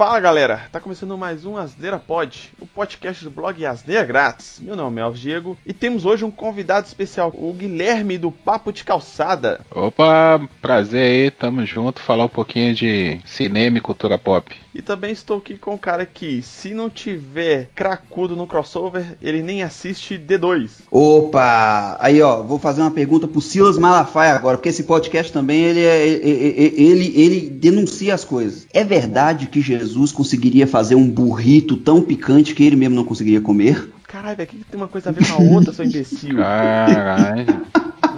Fala galera, tá começando mais um Asneira Pod, o podcast do blog Asneira Grátis. Meu nome é Alves Diego e temos hoje um convidado especial, o Guilherme do Papo de Calçada. Opa, prazer aí, tamo junto, falar um pouquinho de cinema e cultura pop. E também estou aqui com o cara que, se não tiver cracudo no crossover, ele nem assiste D2. Opa! Aí ó, vou fazer uma pergunta pro Silas Malafaia agora, porque esse podcast também ele, é, ele, ele, ele denuncia as coisas. É verdade que Jesus conseguiria fazer um burrito tão picante que ele mesmo não conseguiria comer? Caralho, velho, que que tem uma coisa a ver com a outra, seu imbecil? Caralho.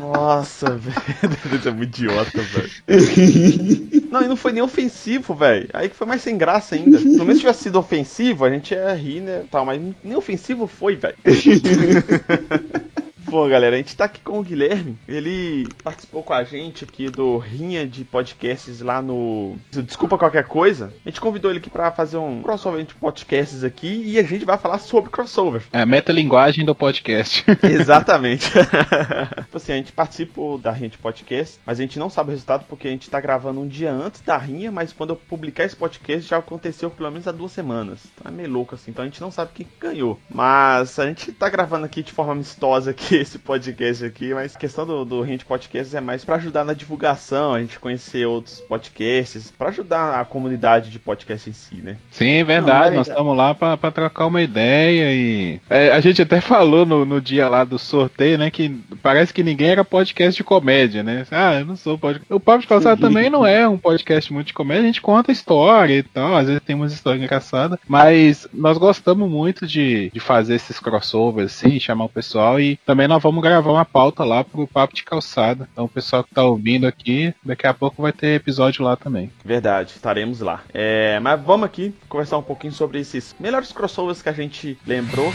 Nossa, velho. Isso é muito idiota, velho. Não, e não foi nem ofensivo, velho. Aí que foi mais sem graça ainda. Pelo menos se tivesse sido ofensivo, a gente ia rir, né? Tal, mas nem ofensivo foi, velho. Bom, galera, a gente tá aqui com o Guilherme. Ele participou com a gente aqui do Rinha de Podcasts lá no. Desculpa qualquer coisa. A gente convidou ele aqui pra fazer um crossover de podcasts aqui e a gente vai falar sobre crossover. É a metalinguagem do podcast. Exatamente. tipo assim, a gente participa da Rinha de Podcast, mas a gente não sabe o resultado porque a gente tá gravando um dia antes da Rinha, mas quando eu publicar esse podcast já aconteceu pelo menos há duas semanas. Então é meio louco assim, então a gente não sabe quem ganhou. Mas a gente tá gravando aqui de forma amistosa aqui esse podcast aqui, mas a questão do, do Rinha de Podcasts é mais pra ajudar na divulgação, a gente conhecer outros podcasts, pra ajudar a comunidade de podcast em si, né? Sim, é verdade, Não, nós estamos lá pra, pra trocar uma ideia e. É, a gente até falou no, no dia lá do sorteio, né? Que parece que ninguém era podcast de comédia, né? Ah, eu não sou podcast. O Papo de Calçada também não é um podcast muito de comédia, a gente conta história e tal, às vezes tem umas histórias engraçadas, mas nós gostamos muito de, de fazer esses crossovers, assim, chamar o pessoal e também nós vamos gravar uma pauta lá pro Papo de Calçada. Então o pessoal que tá ouvindo aqui, daqui a pouco vai ter episódio lá também. Verdade, estaremos lá. É, mas vamos aqui conversar um pouquinho sobre esses melhores crossovers que a gente lembrou.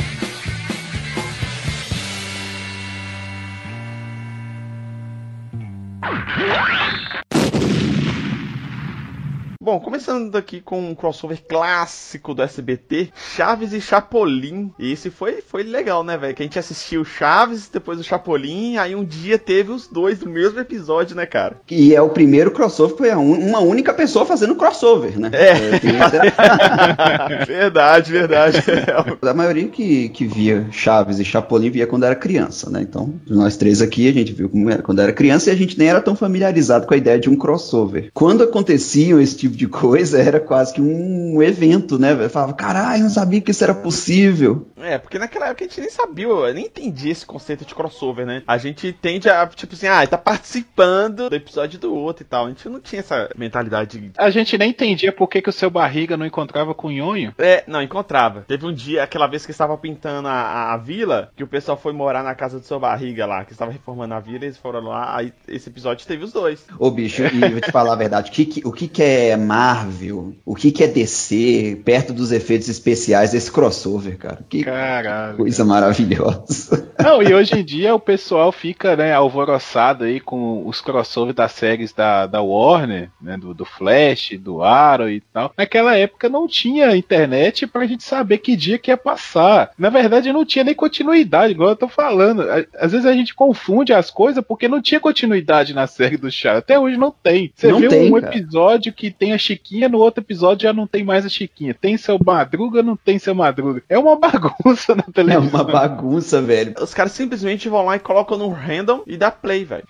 Bom, começando aqui com um crossover clássico do SBT, Chaves e Chapolin. E esse foi, foi legal, né, velho? Que a gente assistiu Chaves, depois o Chapolin, aí um dia teve os dois no mesmo episódio, né, cara? E é o primeiro crossover, foi a un- uma única pessoa fazendo crossover, né? É. essa- verdade, verdade. A maioria que, que via Chaves e Chapolin via quando era criança, né? Então, nós três aqui, a gente viu como era quando era criança e a gente nem era tão familiarizado com a ideia de um crossover. Quando aconteciam esse tipo de coisa, era quase que um evento, né? Eu falava, caralho, não sabia que isso era possível. É, porque naquela época a gente nem sabia, eu nem entendia esse conceito de crossover, né? A gente tende a, tipo assim, ah, ele tá participando do episódio do outro e tal. A gente não tinha essa mentalidade de. A gente nem entendia por que, que o seu barriga não encontrava com o nhonho. É, não, encontrava. Teve um dia, aquela vez que estava pintando a, a, a vila, que o pessoal foi morar na casa do seu barriga lá, que estava reformando a vila, eles foram lá, aí esse episódio teve os dois. Ô, bicho, e eu vou te falar a verdade, o que, que- o que, que é Marvel, o que, que é DC, perto dos efeitos especiais desse crossover, cara? Que Caralho. coisa maravilhosa. Não, e hoje em dia o pessoal fica, né, alvoroçado aí com os crossovers das séries da, da Warner, né, do, do Flash, do Arrow e tal. Naquela época não tinha internet pra gente saber que dia que ia passar. Na verdade não tinha nem continuidade, igual eu tô falando. Às vezes a gente confunde as coisas porque não tinha continuidade na série do Chaves. Até hoje não tem. Você Não vê tem, um cara. episódio que tem a Chiquinha, no outro episódio já não tem mais a Chiquinha. Tem seu Madruga, não tem seu Madruga. É uma bagunça na É televisão. uma bagunça, velho. Os caras simplesmente vão lá e colocam no random e dá play, velho.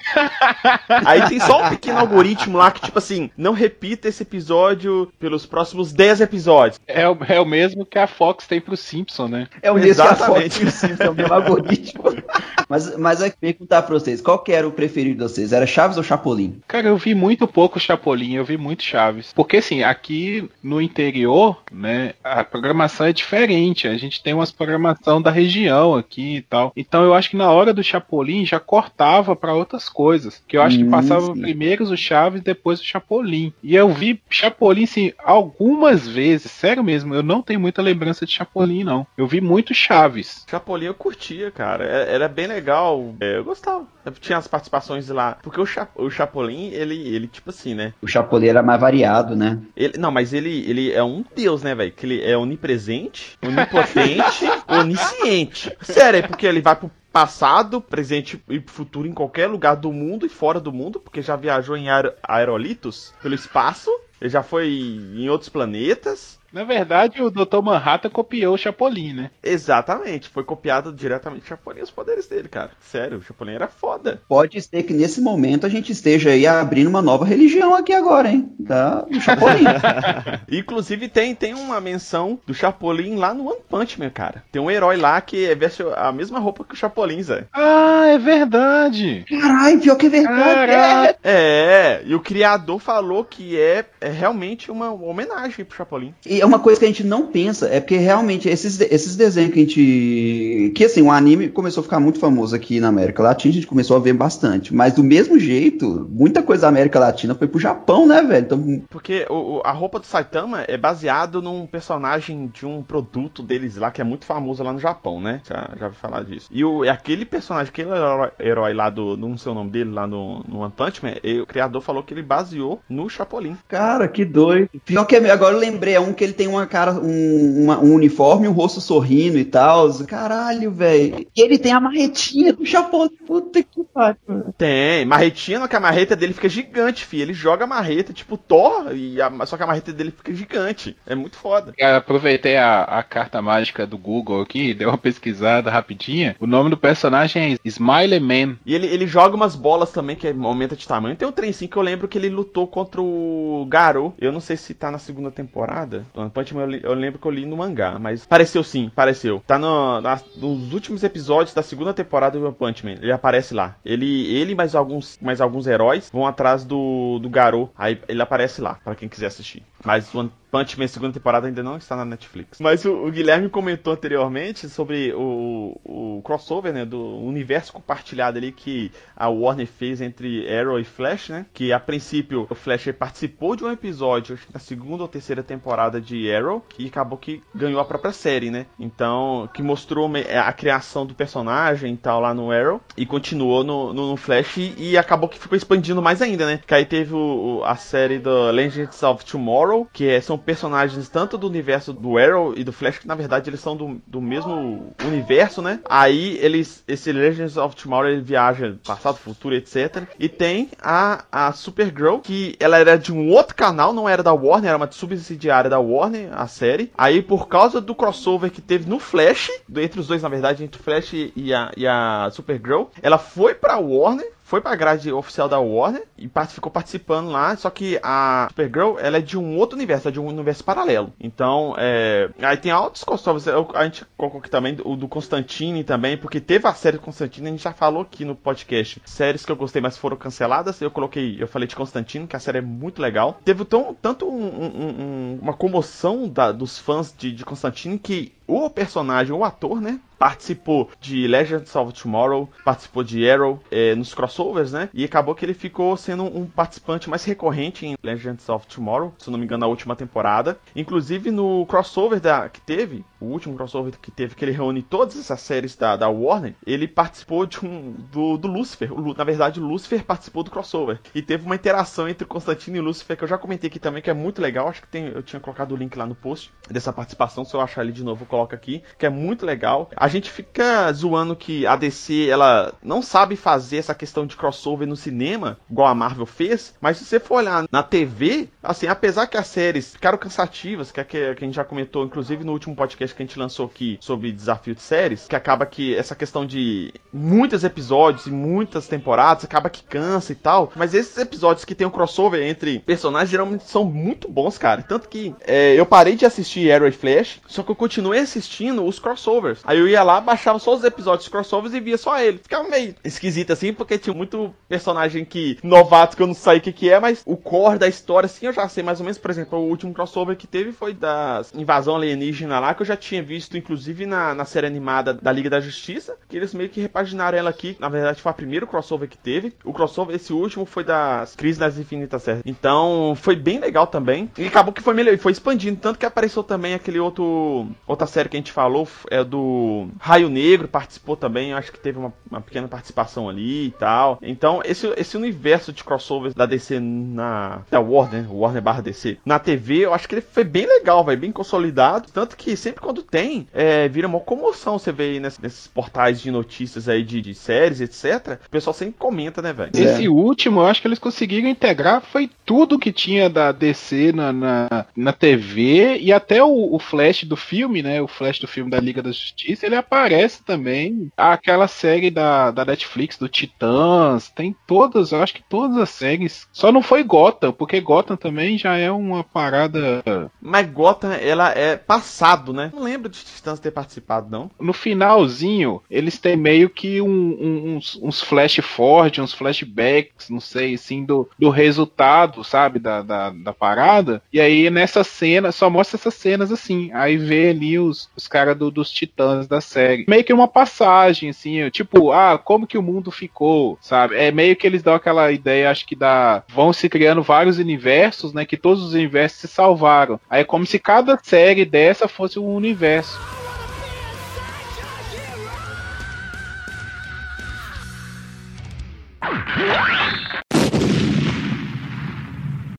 Aí tem só um pequeno algoritmo lá que, tipo assim, não repita esse episódio pelos próximos 10 episódios. É, o- é o mesmo que a Fox tem pro Simpson, né? É o mesmo que a Exatamente. Fox e o Simpsons, é o mesmo algoritmo. mas, mas eu perguntar pra vocês, qual que era o preferido de vocês? Era Chaves ou Chapolin? Cara, eu vi muito pouco Chapolin, eu vi muito Chaves. Porque assim, aqui no interior, né, a programação é diferente. A gente tem umas programação da região aqui e tal. Então eu acho que na hora do Chapolin já cortava pra outras coisas. Que eu acho que passava sim. primeiro o Chaves, depois o Chapolin. E eu vi Chapolin, assim, algumas vezes. Sério mesmo, eu não tenho muita lembrança de Chapolin, não. Eu vi muito Chaves. Chapolin eu curtia, cara. É- Era bem legal. É, eu gostava. Tinha as participações lá. Porque o, Cha o Chapolin, ele, ele, tipo assim, né? O Chapolin era mais variado, né? Ele, não, mas ele, ele é um deus, né, velho? Que ele é onipresente, onipotente, onisciente. Sério, é porque ele vai pro passado, presente e futuro em qualquer lugar do mundo e fora do mundo, porque já viajou em aer aerolitos pelo espaço. Ele já foi em outros planetas. Na verdade, o Dr. Manhattan copiou o Chapolin, né? Exatamente, foi copiado diretamente do Chapolin os poderes dele, cara. Sério, o Chapolin era foda. Pode ser que nesse momento a gente esteja aí abrindo uma nova religião aqui agora, hein? Da, do Chapolin. Inclusive tem, tem uma menção do Chapolin lá no One Punch Man, cara. Tem um herói lá que veste a mesma roupa que o Chapolin, Zé. Ah, é verdade. Caralho, pior que é verdade. Caraca. É, e o criador falou que é, é realmente uma homenagem pro Chapolin. E é uma coisa que a gente não pensa, é porque realmente esses, esses desenhos que a gente. Que assim, o anime começou a ficar muito famoso aqui na América Latina, a gente começou a ver bastante. Mas do mesmo jeito, muita coisa da América Latina foi pro Japão, né, velho? Então, Porque o, a roupa do Saitama é baseado num personagem de um produto deles lá que é muito famoso lá no Japão, né? Já, já ouvi falar disso. E o, aquele personagem, aquele herói, herói lá do. Não sei o nome dele, lá no, no One Punch Man, e o criador falou que ele baseou no Chapolin. cara, que doido. Pior que é- agora eu lembrei, é um que ele tem uma cara, um, uma- um uniforme, um rosto sorrindo e tal. Caralho, velho. E ele tem a marretinha do Chapolin. Puta que pariu. Tem, marretinha, que a marreta dele fica gigante, fi. Ele joga a marreta, tipo Thor, e a- só que a marreta dele fica gigante. É muito foda. Eu aproveitei a, a carta mágica do Google aqui, dei uma pesquisada rapidinha. O nome do personagem é Smiley Man. E ele, ele joga umas bolas também que aumenta de tamanho. Tem um trem sim que eu lembro que ele lutou contra o Garou. Eu não sei se tá na segunda temporada. One Punch Man eu, li- eu lembro que eu li no mangá, mas pareceu sim, pareceu. Tá no, nas- nos últimos episódios da segunda temporada do One Punch Man. Ele aparece lá. Ele, ele mais alguns, mais alguns heróis vão atrás do, do Garou. Aí ele aparece lá, pra quem quiser assistir. Mas o One Punch Man segunda temporada ainda não está na Netflix. Mas o, o Guilherme comentou anteriormente sobre o, o crossover, né, do universo compartilhado ali que a Warner fez entre Arrow e Flash, né? Que a princípio o Flash participou de um episódio, acho que na segunda ou terceira temporada de Arrow, e acabou que ganhou a própria série, né? Então, que mostrou a criação do personagem e tal lá no Arrow, e continuou no, no, no Flash, e, acabou que ficou expandindo mais ainda, né? Que aí teve o- a série do Legends of Tomorrow, que é- são personagens tanto do universo do Arrow e do Flash, que na verdade eles são do, do mesmo universo, né? Aí eles, esse Legends of Tomorrow ele viaja passado, futuro, etc. E tem a, a Supergirl, que ela era de um outro canal, não era da Warner, era uma subsidiária da Warner, a série. Aí por causa do crossover que teve no Flash, entre os dois na verdade, entre o Flash e a, e a Supergirl, ela foi pra Warner foi pra grade oficial da Warner e part- ficou participando lá, só que a Supergirl, ela é de um outro universo, é de um universo paralelo. Então, é... Aí tem altos eu- a gente colocou aqui também o do Constantine também, porque teve a série do Constantine, a gente já falou aqui no podcast. Séries que eu gostei, mas foram canceladas, eu coloquei, eu falei de Constantine, que a série é muito legal. Teve tão, tanto um- um- um- uma comoção da- dos fãs de, de Constantine que o personagem, o ator, né? Participou de Legends of Tomorrow, participou de Arrow eh, nos crossovers, né? E acabou que ele ficou sendo um participante mais recorrente em Legends of Tomorrow, se não me engano, na última temporada. Inclusive no crossover da, que teve, o último crossover que teve, que ele reúne todas essas séries da, da Warner, ele participou de um do, do Lucifer. O na verdade, o Lucifer participou do crossover. E teve uma interação entre Constantino e Lucifer que eu já comentei aqui também, que é muito legal. Acho que tem, eu tinha colocado o link lá no post dessa participação. Se eu achar ele de novo, eu coloco aqui, que é muito legal. A gente fica zoando que a DC ela não sabe fazer essa questão de crossover no cinema, igual a Marvel fez, mas se você for olhar na TV, assim, apesar que as séries ficaram cansativas, que, é que, a gente já comentou, inclusive no último podcast que a gente lançou aqui sobre desafio de séries, que acaba que essa questão de muitos episódios e muitas temporadas acaba que cansa e tal, mas esses episódios que tem um crossover entre personagens geralmente são muito bons, cara. Tanto que é, eu parei de assistir Arrow e Flash, só que eu continuei assistindo os crossovers. Aí eu ia lá, baixava só os episódios crossovers e via só ele. Ficava meio esquisito assim, porque tinha muito personagem que novato que eu não sei o que, que é, mas o core da história, assim, eu já sei mais ou menos. Por exemplo, o último crossover que teve foi da invasão alienígena lá, que eu já tinha visto, inclusive, na, na série animada da Liga da Justiça, que eles meio que repaginaram ela aqui. Na verdade, foi o primeiro crossover que teve. O crossover, esse último, foi das Crises das Infinitas Terras. Então, foi bem legal também. E acabou que foi melhor, foi expandindo. Tanto que apareceu também aquele outro. Outra série que a gente falou, é do Raio Negro participou também, acho que teve uma, uma, pequena participação ali e tal. Então, esse, esse universo de crossovers da DC na. da Warner, Warner barra DC, na TV, eu acho que ele foi bem legal, vai bem consolidado. Tanto que sempre quando tem, é, vira uma comoção você vê aí nesses, nesses portais de notícias aí de, de séries, etc. O pessoal sempre comenta, né, velho? Esse é. último, eu acho que eles conseguiram integrar, foi tudo que tinha da DC na, na, na TV e até o, o Flash do filme, né? O Flash do filme da Liga da Justiça, ele aparece também. Aquela série da, da Netflix, do Titãs, tem todas, eu acho que todas as séries. Só não foi Gotham, porque Gotham também já é uma parada. Mas Gotham, ela é passado, né? Não lembro de Titãs ter participado, não. No finalzinho, eles têm meio que um, um, uns, uns flash forward, uns flashbacks, não sei, assim, do, do resultado, sabe, da, da, da parada. E aí nessa cena, só mostra essas cenas assim. Aí vê ali os, os caras do, dos titãs da série. Meio que uma passagem, assim, tipo, ah, como que o mundo ficou, sabe? É meio que eles dão aquela ideia, acho que da. Vão se criando vários universos, né? Que todos os universos se salvaram. Aí é como se cada série dessa fosse um universo.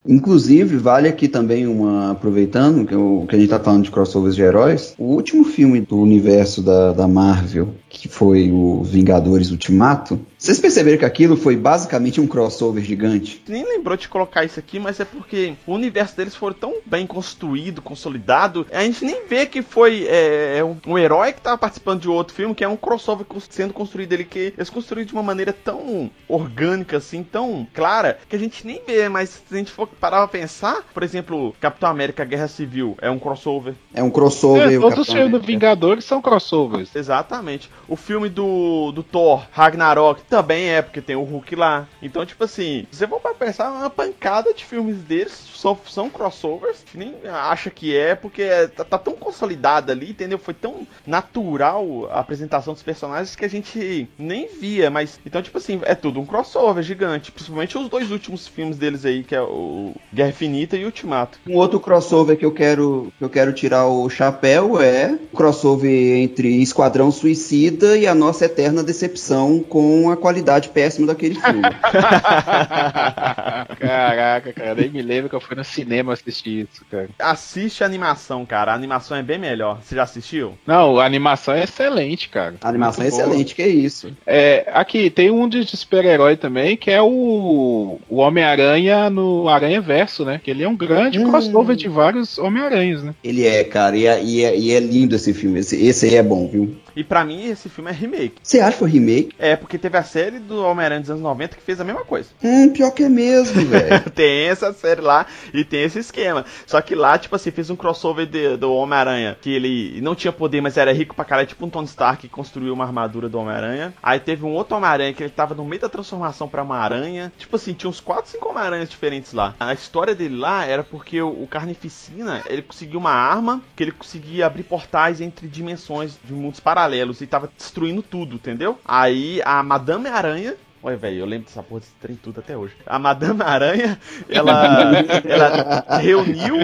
Inclusive, vale aqui também uma. Aproveitando que, o, que a gente tá falando de crossovers de heróis, o último filme do universo da, da Marvel, que foi o Vingadores Ultimato, vocês perceberam que aquilo foi basicamente um crossover gigante? Nem lembrou de colocar isso aqui, mas é porque o universo deles foi tão bem construído, consolidado, a gente nem vê que foi é, é um, um, herói que tava participando de outro filme, que é um crossover sendo construído ali, que eles construíram de uma maneira tão orgânica, assim, tão clara, que a gente nem vê, mas se a gente for parar pra pensar, por exemplo, Capitão América Guerra Civil é um crossover. É um crossover. É, todos os filmes do Vingadores são crossovers. Exatamente. O filme do, do Thor, Ragnarok, também é, porque tem o Hulk lá. Então, tipo assim, você for pra pensar, uma pancada de filmes deles são, são crossovers, nem acha que é, porque é, tá, tá, tão consolidado ali, entendeu? Foi tão natural a apresentação dos personagens que a gente nem via, mas então, tipo assim, é tudo um crossover gigante, principalmente os dois últimos filmes deles aí, que é o Guerra Infinita e Ultimato. Um outro crossover que eu quero, que eu quero tirar o chapéu é o crossover entre Esquadrão Suicida e a nossa eterna decepção com a qualidade péssima daquele filme. Caraca, cara, nem me lembro que eu fui no cinema assistir isso, cara. Assiste a animação, cara. A animação é bem melhor. Você já assistiu? Não, a animação é excelente, cara. A animação Muito é boa. excelente, que é isso. É, aqui, tem um de super-herói também, que é o, o Homem-Aranha no Aranha Verso, né? Que ele é um grande hum. crossover de vários Homem-Aranhas, né? Ele é, cara, e é, e é, e é lindo esse filme. Esse, esse aí é bom, viu? E para mim esse filme é remake. Você acha que foi remake? É, porque teve a série do Homem-Aranha dos anos 90 que fez a mesma coisa. Hum, pior que é mesmo, velho. tem essa série lá e tem esse esquema. Só que lá, tipo assim, fez um crossover de, do Homem-Aranha, que ele não tinha poder, mas era rico pra caralho, tipo um Tony Stark que construiu uma armadura do Homem-Aranha. Aí teve um outro Homem-Aranha que ele tava no meio da transformação pra uma aranha. Tipo assim, tinha uns 4, 5 Homem-Aranhas diferentes lá. A história dele lá era porque o, o Carnificina, ele conseguiu uma arma que ele conseguia abrir portais entre dimensões de mundos paralelos e tava destruindo tudo, entendeu? Aí a Madame Aranha Olha, velho, eu lembro dessa porra desse trem tudo até hoje. A Madame Aranha, ela, ela reuniu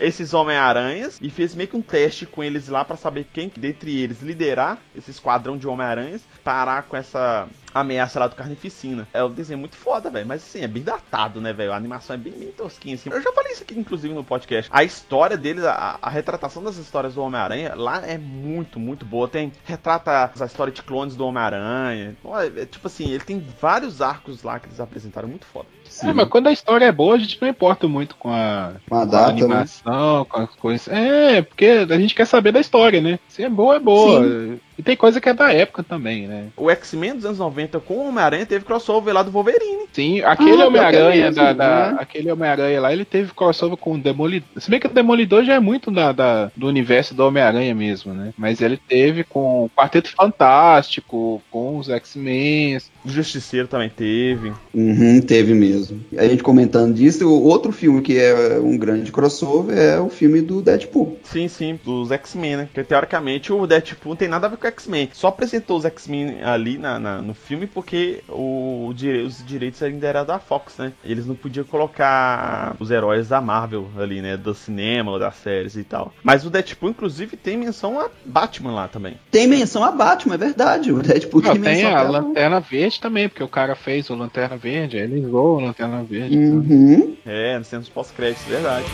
esses Homem-Aranhas e fez meio que um teste com eles lá para saber quem dentre eles liderar esse esquadrão de Homem-Aranhas, parar com essa ameaça lá do Carnificina. É um desenho muito foda, velho. Mas assim, é bem datado, né, velho? A animação é bem, bem tosquinha, assim. Eu já falei isso aqui, inclusive, no podcast. A história deles, a, a retratação das histórias do Homem-Aranha lá é muito, muito boa. Tem. Retrata a história de clones do Homem-Aranha. É, tipo assim, ele tem vários arcos lá que eles apresentaram muito foda. Sim. É, mas quando a história é boa, a gente não importa muito com a, com a, data, a né? animação, né? com as coisas. É, porque a gente quer saber da história, né? Se é boa, é boa. Sim. E tem coisa que é da época também, né? O X-Men dos anos 90 com o Homem-Aranha teve crossover lá do Wolverine. Sim, aquele ah, Homem-Aranha da, da né? aquele Homem-Aranha lá, ele teve crossover com o Demolidor. Se bem que o Demolidor já é muito da, da do universo do Homem-Aranha mesmo, né? Mas ele teve com o Quarteto Fantástico, com os X-Men. O Justiceiro também teve. Uhum, teve mesmo. A gente comentando disso, o outro filme que é um grande crossover é o filme do Deadpool. Sim, sim, dos X-Men, né? Porque teoricamente o Deadpool não tem nada a ver com X-Men. Só apresentou os X-Men ali na, na, no filme porque o, os direitos ainda era da Fox, né? Eles não podiam colocar os heróis da Marvel ali, né? Do cinema ou das séries e tal. Mas o Deadpool, inclusive, tem menção a Batman lá também. Tem menção a Batman, é verdade. O Deadpool Não, tem tem menção a a Lanterna Verde também, porque o cara fez o Lanterna Verde, aí ele o Lanterna Verde. Uhum. É, nos tempos pós-créditos, verdade.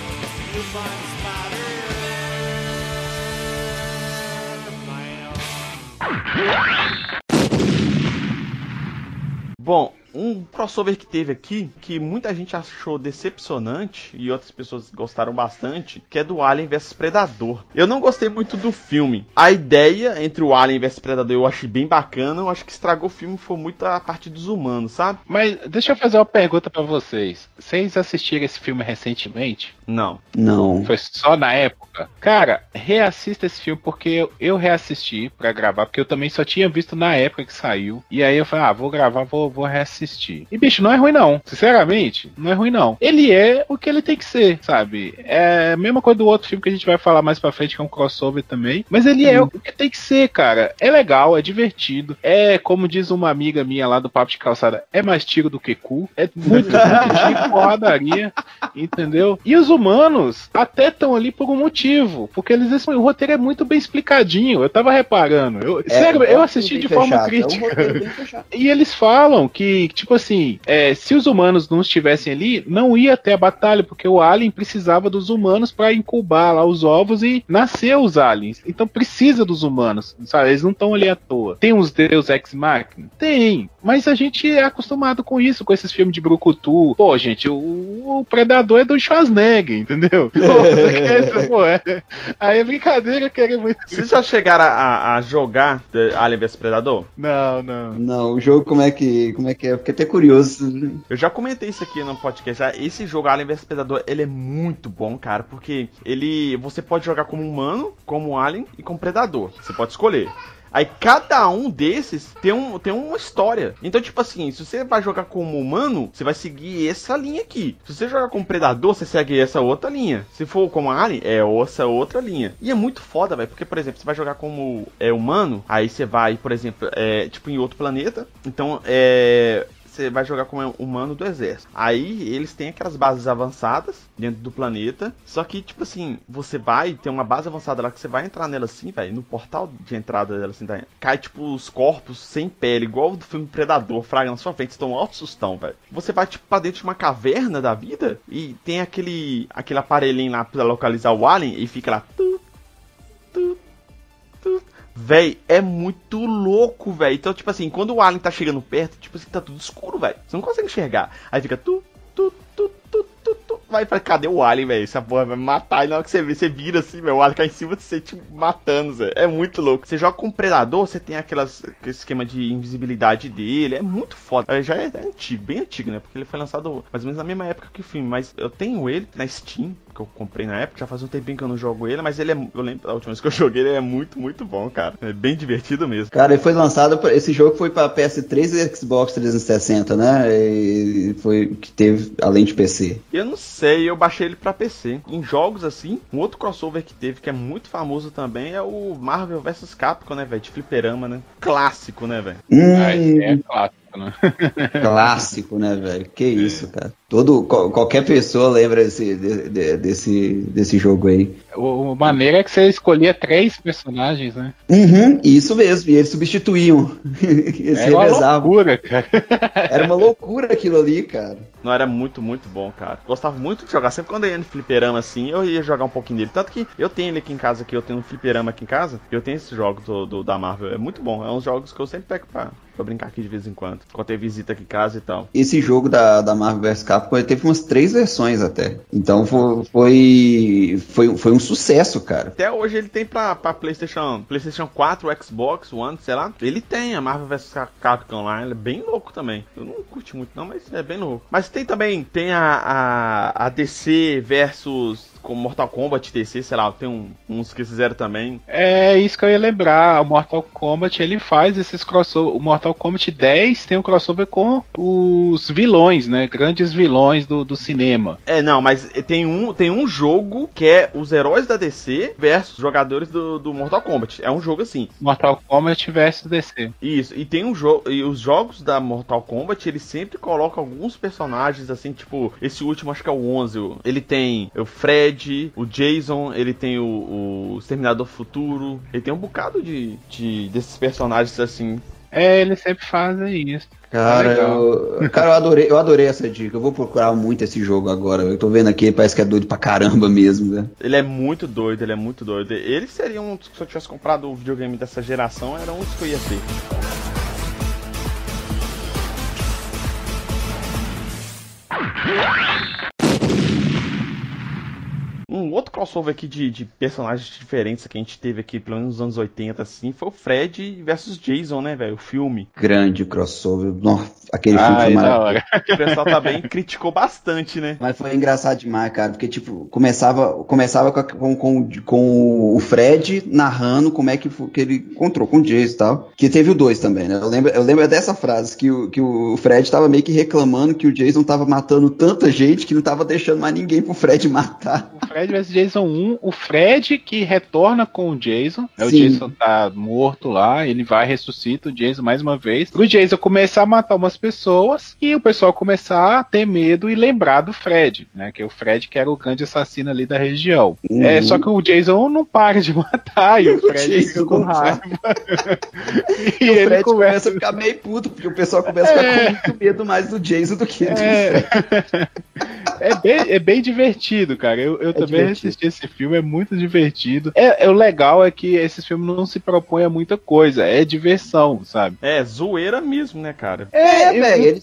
Bom, um crossover que teve aqui, que muita gente achou decepcionante e outras pessoas gostaram bastante, que é do Alien vs Predador. Eu não gostei muito do filme. A ideia entre o Alien vs Predador eu achei bem bacana, eu acho que estragou o filme foi muito a parte dos humanos, sabe? Mas deixa eu fazer uma pergunta pra vocês. Vocês assistiram esse filme recentemente? Não. Não. Foi só na época? Cara, reassista esse filme porque eu, eu reassisti pra gravar, porque eu também só tinha visto na época que saiu. E aí eu falei, ah, vou gravar, vou, vou reassistir. E bicho, não é ruim não. Sinceramente, não é ruim não. Ele é o que ele tem que ser, sabe? É a mesma coisa do outro filme que a gente vai falar mais pra frente, que é um crossover também. Mas ele é o que tem que ser, cara. É legal, é divertido. É, como diz uma amiga minha lá do Papo de Calçada, é mais tiro do que cu. É muito, muito tiro, porradaria, entendeu? E os humanos até estão ali por um motivo. Porque eles o roteiro é muito bem explicadinho. Eu tava reparando. Eu, É, sério, é eu assisti de bem forma fechado, é um crítica. fechado. E eles falam que, tipo assim, é, se os humanos não estivessem ali, não ia ter a batalha, porque o alien precisava dos humanos para incubar lá os ovos e nascer os aliens. Então precisa dos humanos, sabe? Eles não estão ali à toa. Tem uns Deus Ex Machina? Tem. Mas a gente é acostumado com isso, com esses filmes de brucutu. Pô, gente, o, o Predador é do Schwarzenegger, entendeu? Pô, pô, é- aí é brincadeira querer muito. Vocês já chegaram a, a- jogar The Alien vs Predador? Não, não. Não, o jogo como é que, como é que é? Fiquei até curioso. Eu já comentei isso aqui no podcast. já. Esse jogo Alien vs Predador, ele é muito bom, cara, porque ele você pode jogar como humano, como alien e como predador. Você pode escolher. Aí cada um desses tem, um, tem uma história. Então, tipo assim, se você vai jogar como humano, você vai seguir essa linha aqui. Se você jogar como predador, você segue essa outra linha. Se for como alien, é essa outra linha. E é muito foda, velho. Porque, por exemplo, você vai jogar como é humano, aí você vai, por exemplo, é, tipo em outro planeta. Então, é você vai jogar como humano do exército. Aí eles têm aquelas bases avançadas dentro do planeta. Só que, tipo assim, você vai, tem uma base avançada lá que você vai entrar nela assim, velho. No portal de entrada dela assim, tá, cai tipo os corpos sem pele, igual do filme Predador, fraga na sua frente, estão alto sustão, velho. Você vai tipo pra dentro de uma caverna da vida e tem aquele aquele aparelhinho lá pra localizar o alien e fica lá. Véi, é muito louco, velho. Então, tipo assim, quando o alien tá chegando perto, tipo assim, tá tudo escuro, velho. Você não consegue enxergar. Aí fica tu, tu, tu, tu, tu, tu. Vai pra cadê o alien, velho? Essa porra vai matar. E na hora que você vê, você vira assim, velho. O alien cai em cima de você, te matando, Zé. É muito louco. Você joga com o predador, você tem aquelas, aquele esquema de invisibilidade dele. É muito foda. É, Já é antigo, bem antigo, né? Porque ele foi lançado mais ou menos na mesma época que o filme. Mas eu tenho ele na Steam, que eu comprei na época. Já faz um tempinho que eu não jogo ele, mas ele é. Eu lembro da última vez que eu joguei, ele é muito, muito bom, cara. É bem divertido mesmo. Cara, ele foi lançado, pra- esse jogo foi pra PS3 e Xbox 360, né? E foi que teve, além de PC. Eu não sei, eu baixei ele pra PC. Em jogos assim, um outro crossover que teve que é muito famoso também é o Marvel vs Capcom, né, velho? De fliperama, né? Clássico, né, velho? Hum, é clássico, né? clássico, né, velho? Que isso, cara. Todo, qual- qualquer pessoa lembra desse, de- de- desse, desse jogo aí. O, o maneiro é que você escolhia três personagens, né? Uhum, isso mesmo, e eles substituíam. eles Era uma revezavam. loucura, cara. Era uma loucura aquilo ali, cara. Não, era muito, muito bom, cara. Gostava muito de jogar. Sempre quando eu ia no fliperama assim, eu ia jogar um pouquinho dele. Tanto que eu tenho ele aqui em casa, que eu tenho um fliperama aqui em casa. Eu tenho esses jogos do, do- da Marvel. É muito bom. É uns jogos que eu sempre pego pra, pra brincar aqui de vez em quando. Quando tem visita aqui em casa e tal. Esse jogo da, da Marvel vs Capcom ele teve umas três versões até. Então fo- foi, foi, foi um sucesso, cara. Até hoje ele tem pra, pra PlayStation, PlayStation 4, Xbox One, sei lá. Ele tem a Marvel vs Capcom lá. Ele é bem louco também. Eu não curti muito, não, mas é bem louco. Mas tem também tem a, a, a DC versus com Mortal Kombat DC, sei lá, tem um, uns que fizeram também. É isso que eu ia lembrar. O Mortal Kombat ele faz esses crossover. O Mortal Kombat 10 tem um crossover com os vilões, né? Grandes vilões do, do cinema. É, não, mas tem um, tem um jogo que é os heróis da DC versus jogadores do, do Mortal Kombat. É um jogo assim. Mortal Kombat versus DC. Isso, e tem um jogo. E os jogos da Mortal Kombat, eles sempre colocam alguns personagens assim, tipo, esse último acho que é o 11. Ele tem o Fred, o Jason, ele tem o, o Exterminador Futuro, ele tem um bocado de, de desses personagens assim. É, eles sempre fazem isso. Cara, eu, cara eu, adorei, eu adorei essa dica. Eu vou procurar muito esse jogo agora. Eu tô vendo aqui, parece que é doido pra caramba mesmo, né? Ele é muito doido, ele é muito doido. Ele seria um dos que se eu tivesse comprado o videogame dessa geração, era um dos que eu ia ter. Um outro crossover aqui de, de, personagens diferentes que a gente teve aqui, pelo menos nos anos 80, assim, foi o Fred versus Jason, né, velho? O filme. Grande crossover. Nossa, aquele filme foi maravilhoso. O pessoal também criticou bastante, né? Mas foi engraçado demais, cara, porque, tipo, começava, começava com, com, com o Fred narrando como é que, que ele encontrou com o Jason e tal. Que teve o dois também, né? Eu lembro, eu lembro dessa frase, que o, que o Fred tava meio que reclamando que o Jason tava matando tanta gente que não tava deixando mais ninguém pro Fred matar. O Fred vs Jason 1, o Fred que retorna com o Jason. Né, o Jason tá morto lá, ele vai, ressuscita o Jason mais uma vez. O Jason começar a matar umas pessoas e o pessoal começar a ter medo e lembrar do Fred, né? Que é o Fred que era o grande assassino ali da região. Uhum. É, só que o Jason não para de matar e o Fred o fica com raiva. e, e o Fred começa... começa... a ficar meio puto, porque o pessoal começa a ficar é... com muito medo mais do Jason do que do é... Fred. é, bem, é bem divertido, cara. Eu, eu é também divertido. assisti esse filme, é muito divertido. É, é, o legal é que esse filme não se propõe a muita coisa, é diversão, sabe? É, zoeira mesmo, né, cara? É, é velho, ele,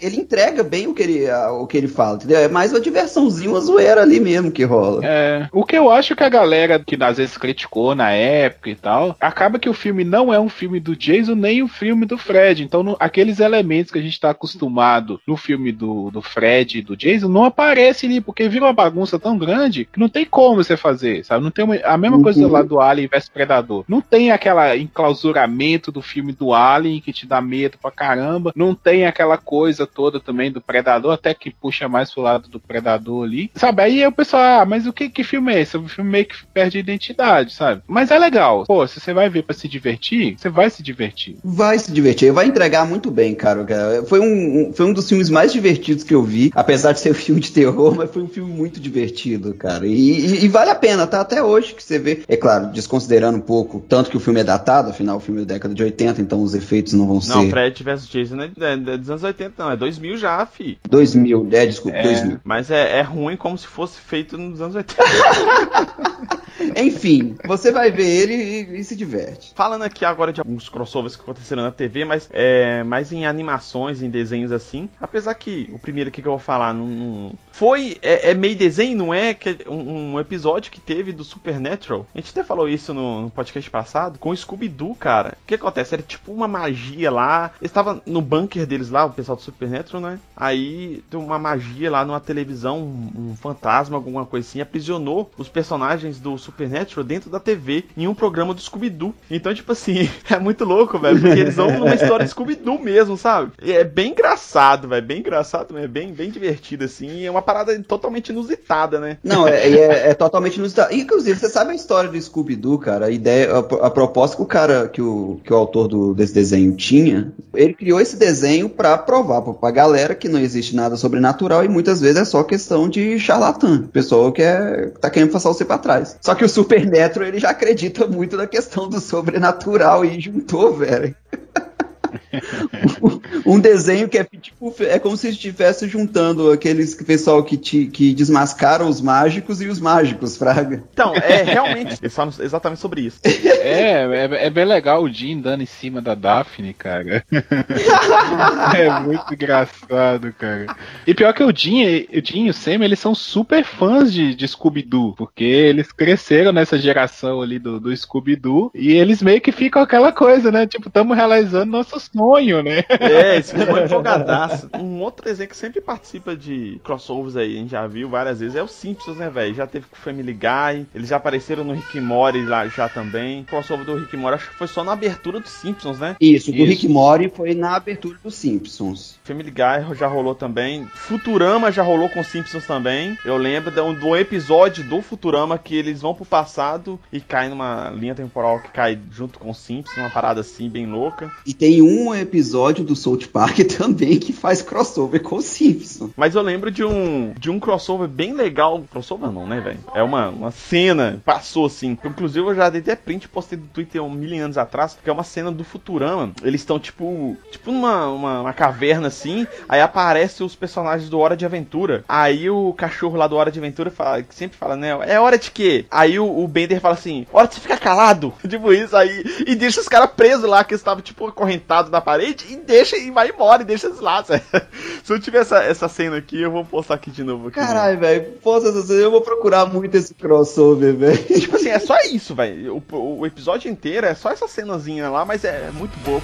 ele entrega bem o que ele, o que ele fala, entendeu? É mais uma diversãozinha, uma zoeira ali mesmo que rola. É, o que eu acho que a galera que às vezes criticou na época e tal, acaba que o filme não é um filme do Jason nem um filme do Fred. Então, no, aqueles elementos que a gente tá acostumado no filme do, do Fred e do Jason não aparecem ali, porque vira uma bagunça tão grande que não tem como você fazer, sabe? Não tem uma, a mesma uhum. coisa lá do Alien vs Predador. Não tem aquela enclausuramento do filme do Alien que te dá medo pra caramba. Não tem aquela coisa toda também do Predador, até que puxa mais pro lado do Predador ali. Sabe? Aí o pessoal, ah, mas o que, que filme é esse? O filme meio que perde identidade, sabe? Mas é legal. Pô, se você vai ver pra se divertir, você vai se divertir. Vai se divertir. Vai entregar muito bem, cara. Foi um, foi um dos filmes mais divertidos que eu vi. Apesar de ser um filme de terror, mas foi um filme muito divertido, cara. E, e, e vale a pena, tá? Até hoje que você vê. É claro, desconsiderando um pouco, tanto que o filme é datado, afinal o filme é da década de 80, então os efeitos não vão ser. Não, Fred vs Jason é, é, é dos anos 80, não, é 2000 já, fi. 2000, é, desculpa, é, 2000. Mas é, é ruim como se fosse feito nos anos 80. Enfim, você vai ver ele e, e, se diverte. Falando aqui agora de alguns crossovers que aconteceram na TV, mas é mais em animações, em desenhos assim. Apesar que o primeiro que eu vou falar não, não foi é, é, meio desenho, não é? Que é um, um, episódio que teve do Supernatural. A gente até falou isso no, no podcast passado com o Scooby-Doo, cara. O que acontece? Era tipo uma magia lá. Estava no bunker deles lá, o pessoal do Supernatural, né? Aí tem uma magia lá numa televisão, um, um fantasma, alguma coisa assim, aprisionou os personagens do Supernatural dentro da TV em um programa do Scooby-Doo. Então, tipo assim, é muito louco, velho, porque eles vão numa história de Scooby-Doo mesmo, sabe? E é bem engraçado, velho, bem engraçado, é bem, bem divertido, assim. É uma parada totalmente inusitada, né? Não, é, é, é totalmente inusitada. Inclusive, você sabe a história do Scooby-Doo, cara? A ideia, a, a, proposta que o cara, que o, que o autor do, desse desenho tinha, ele criou esse desenho para provar pra galera que não existe nada sobrenatural e muitas vezes é só questão de charlatã. Pessoa que é, tá querendo passar você pra trás. Só que o Supernatural, ele já acredita muito na questão do sobrenatural e juntou, velho. um desenho que é tipo é como se estivesse juntando aqueles pessoal que te, que desmascaram os mágicos e os mágicos, Fraga. Então, é realmente falam exatamente sobre isso. É, é, é bem legal o Jim dando em cima da Daphne, cara. é muito engraçado, cara. E pior que o Jim, o Jim e o Sam, eles são super fãs de, de Scooby-Doo, porque eles cresceram nessa geração ali do, do Scooby-Doo e eles meio que ficam aquela coisa, né? Tipo, estamos realizando nossos sonho, né? É, esse foi empolgadaço. Um outro desenho que sempre participa de crossovers aí, a gente já viu várias vezes, é o Simpsons, né, velho? Já teve com o Family Guy, eles já apareceram no Rick Mori lá já também. O crossover do Rick Mori acho que foi só na abertura dos Simpsons, né? Isso, do Rick Mori foi na abertura dos Simpsons. Family Guy já rolou também. Futurama já rolou com Simpsons também. Eu lembro de um, do episódio do Futurama que eles vão pro passado e caem numa linha temporal que cai junto com Simpsons, uma parada assim bem louca. E tem um episódio do South Park também que faz crossover com Simpsons. Mas eu lembro de um de um crossover bem legal. Crossover não, né, velho? É uma, uma cena, passou assim. Inclusive eu já dei até print, postei no Twitter um mil anos atrás, que é uma cena do Futurama. Eles estão tipo, tipo numa uma, uma caverna assim, aí aparecem os personagens do Hora de Aventura. Aí o cachorro lá do Hora de Aventura fala, que sempre fala, né? É hora de quê? Aí o, o Bender fala assim: hora de você ficar calado. tipo isso aí. E deixa os caras presos lá, que estavam, tipo, acorrentados na parede, e deixa e vai embora, e deixa eles lá. Se eu tiver essa, essa cena aqui, eu vou postar aqui de novo. Caralho, velho, posta essa cena, eu vou procurar muito esse crossover, velho. Tipo assim, é só isso, velho. O, o episódio inteiro é só essa cenazinha lá, mas é muito boa.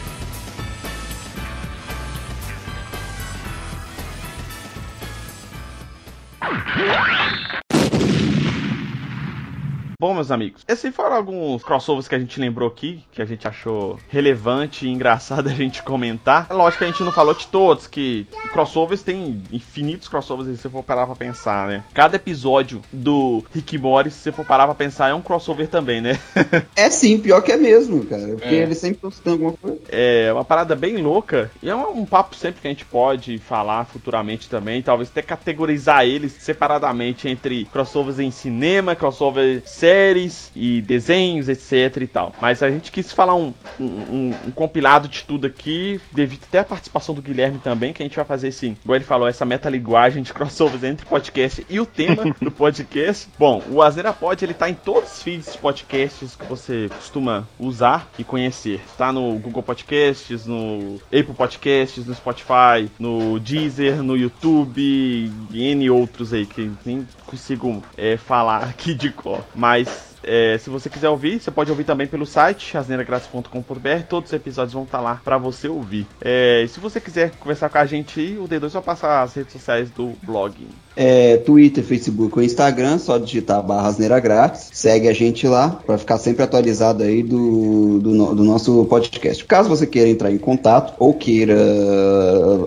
Bom, meus amigos, esses foram alguns crossovers que a gente lembrou aqui, que a gente achou relevante e engraçado a gente comentar. Lógico que a gente não falou de todos, que crossovers tem infinitos crossovers se você for parar pra pensar, né? Cada episódio do Rick Morris, se você for parar pra pensar, é um crossover também, né? é sim, pior que é mesmo, cara. Porque é. eles sempre estão alguma coisa. É uma parada bem louca. E é um, um papo sempre que a gente pode falar futuramente também. Talvez até categorizar eles separadamente entre crossovers em cinema, crossovers séries e desenhos, etc e tal. Mas a gente quis falar um, um, um, compilado de tudo aqui, devido até a participação do Guilherme também, que a gente vai fazer assim, igual ele falou, essa metalinguagem de crossovers entre podcast e o tema do podcast. Bom, o Azeira Pod, ele tá em todos os feeds de podcasts que você costuma usar e conhecer. Tá no Google Podcasts, no Apple Podcasts, no Spotify, no Deezer, no YouTube e N outros aí que nem consigo é, falar aqui de cor. Mas guys. É, se você quiser ouvir, você pode ouvir também pelo site asneiragraça.com.br. Todos os episódios vão estar lá para você ouvir. É, se você quiser conversar com a gente o D2 vai passar as redes sociais do blog. É, Twitter, Facebook ou Instagram, só digitar barra asneira grátis. Segue a gente lá para ficar sempre atualizado aí do, do, do, nosso podcast. Caso você queira entrar em contato ou queira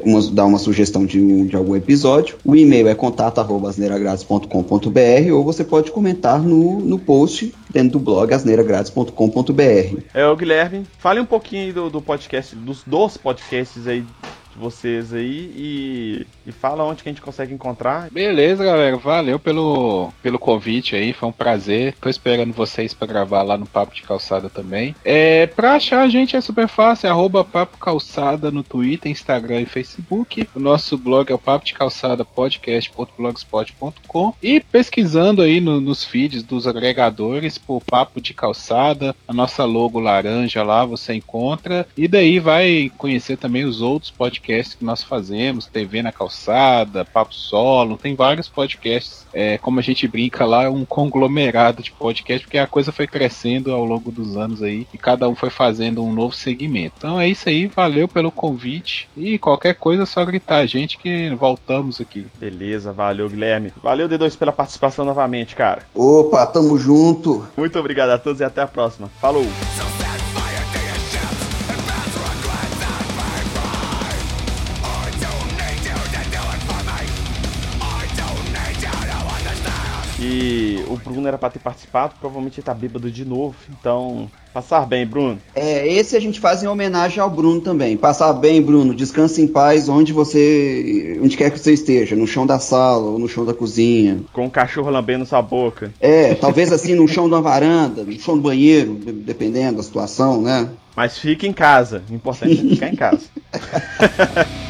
uma, dar uma sugestão de, de algum episódio, o e-mail é contato.asneiragratis.com.br ou você pode comentar no, no post dentro do blog asneiragratis.com.br. É, o Guilherme, fale um pouquinho do, do podcast, dos dois podcasts aí vocês aí e, e fala onde que a gente consegue encontrar. Beleza, galera. Valeu pelo, pelo convite aí. Foi um prazer. Tô esperando vocês para gravar lá no Papo de Calçada também. É, pra achar a gente é super fácil. É arroba Papo Calçada no Twitter, Instagram e Facebook. O nosso blog é o papo de calçada podcast.blogspot.com e pesquisando aí no, nos feeds dos agregadores por Papo de Calçada, a nossa logo laranja lá você encontra e daí vai conhecer também os outros podcasts podcasts que nós fazemos, TV na Calçada, Papo Solo, tem vários podcasts. É, como a gente brinca lá, é um conglomerado de podcast, porque a coisa foi crescendo ao longo dos anos aí e cada um foi fazendo um novo segmento. Então é isso aí, valeu pelo convite e qualquer coisa é só gritar a gente que voltamos aqui. Beleza, valeu Guilherme. Valeu D2 pela participação novamente, cara. Opa, tamo junto. Muito obrigado a todos e até a próxima. Falou. O Bruno era para ter participado, provavelmente ele tá bêbado de novo. Então, passar bem, Bruno. É, esse a gente faz em homenagem ao Bruno também. Passar bem, Bruno. Descanse em paz onde você. onde quer que você esteja. No chão da sala ou no chão da cozinha. Com o um cachorro lambendo sua boca. É, talvez assim no chão da varanda, no chão do banheiro, dependendo da situação, né? Mas fique em casa. O importante é ficar em casa.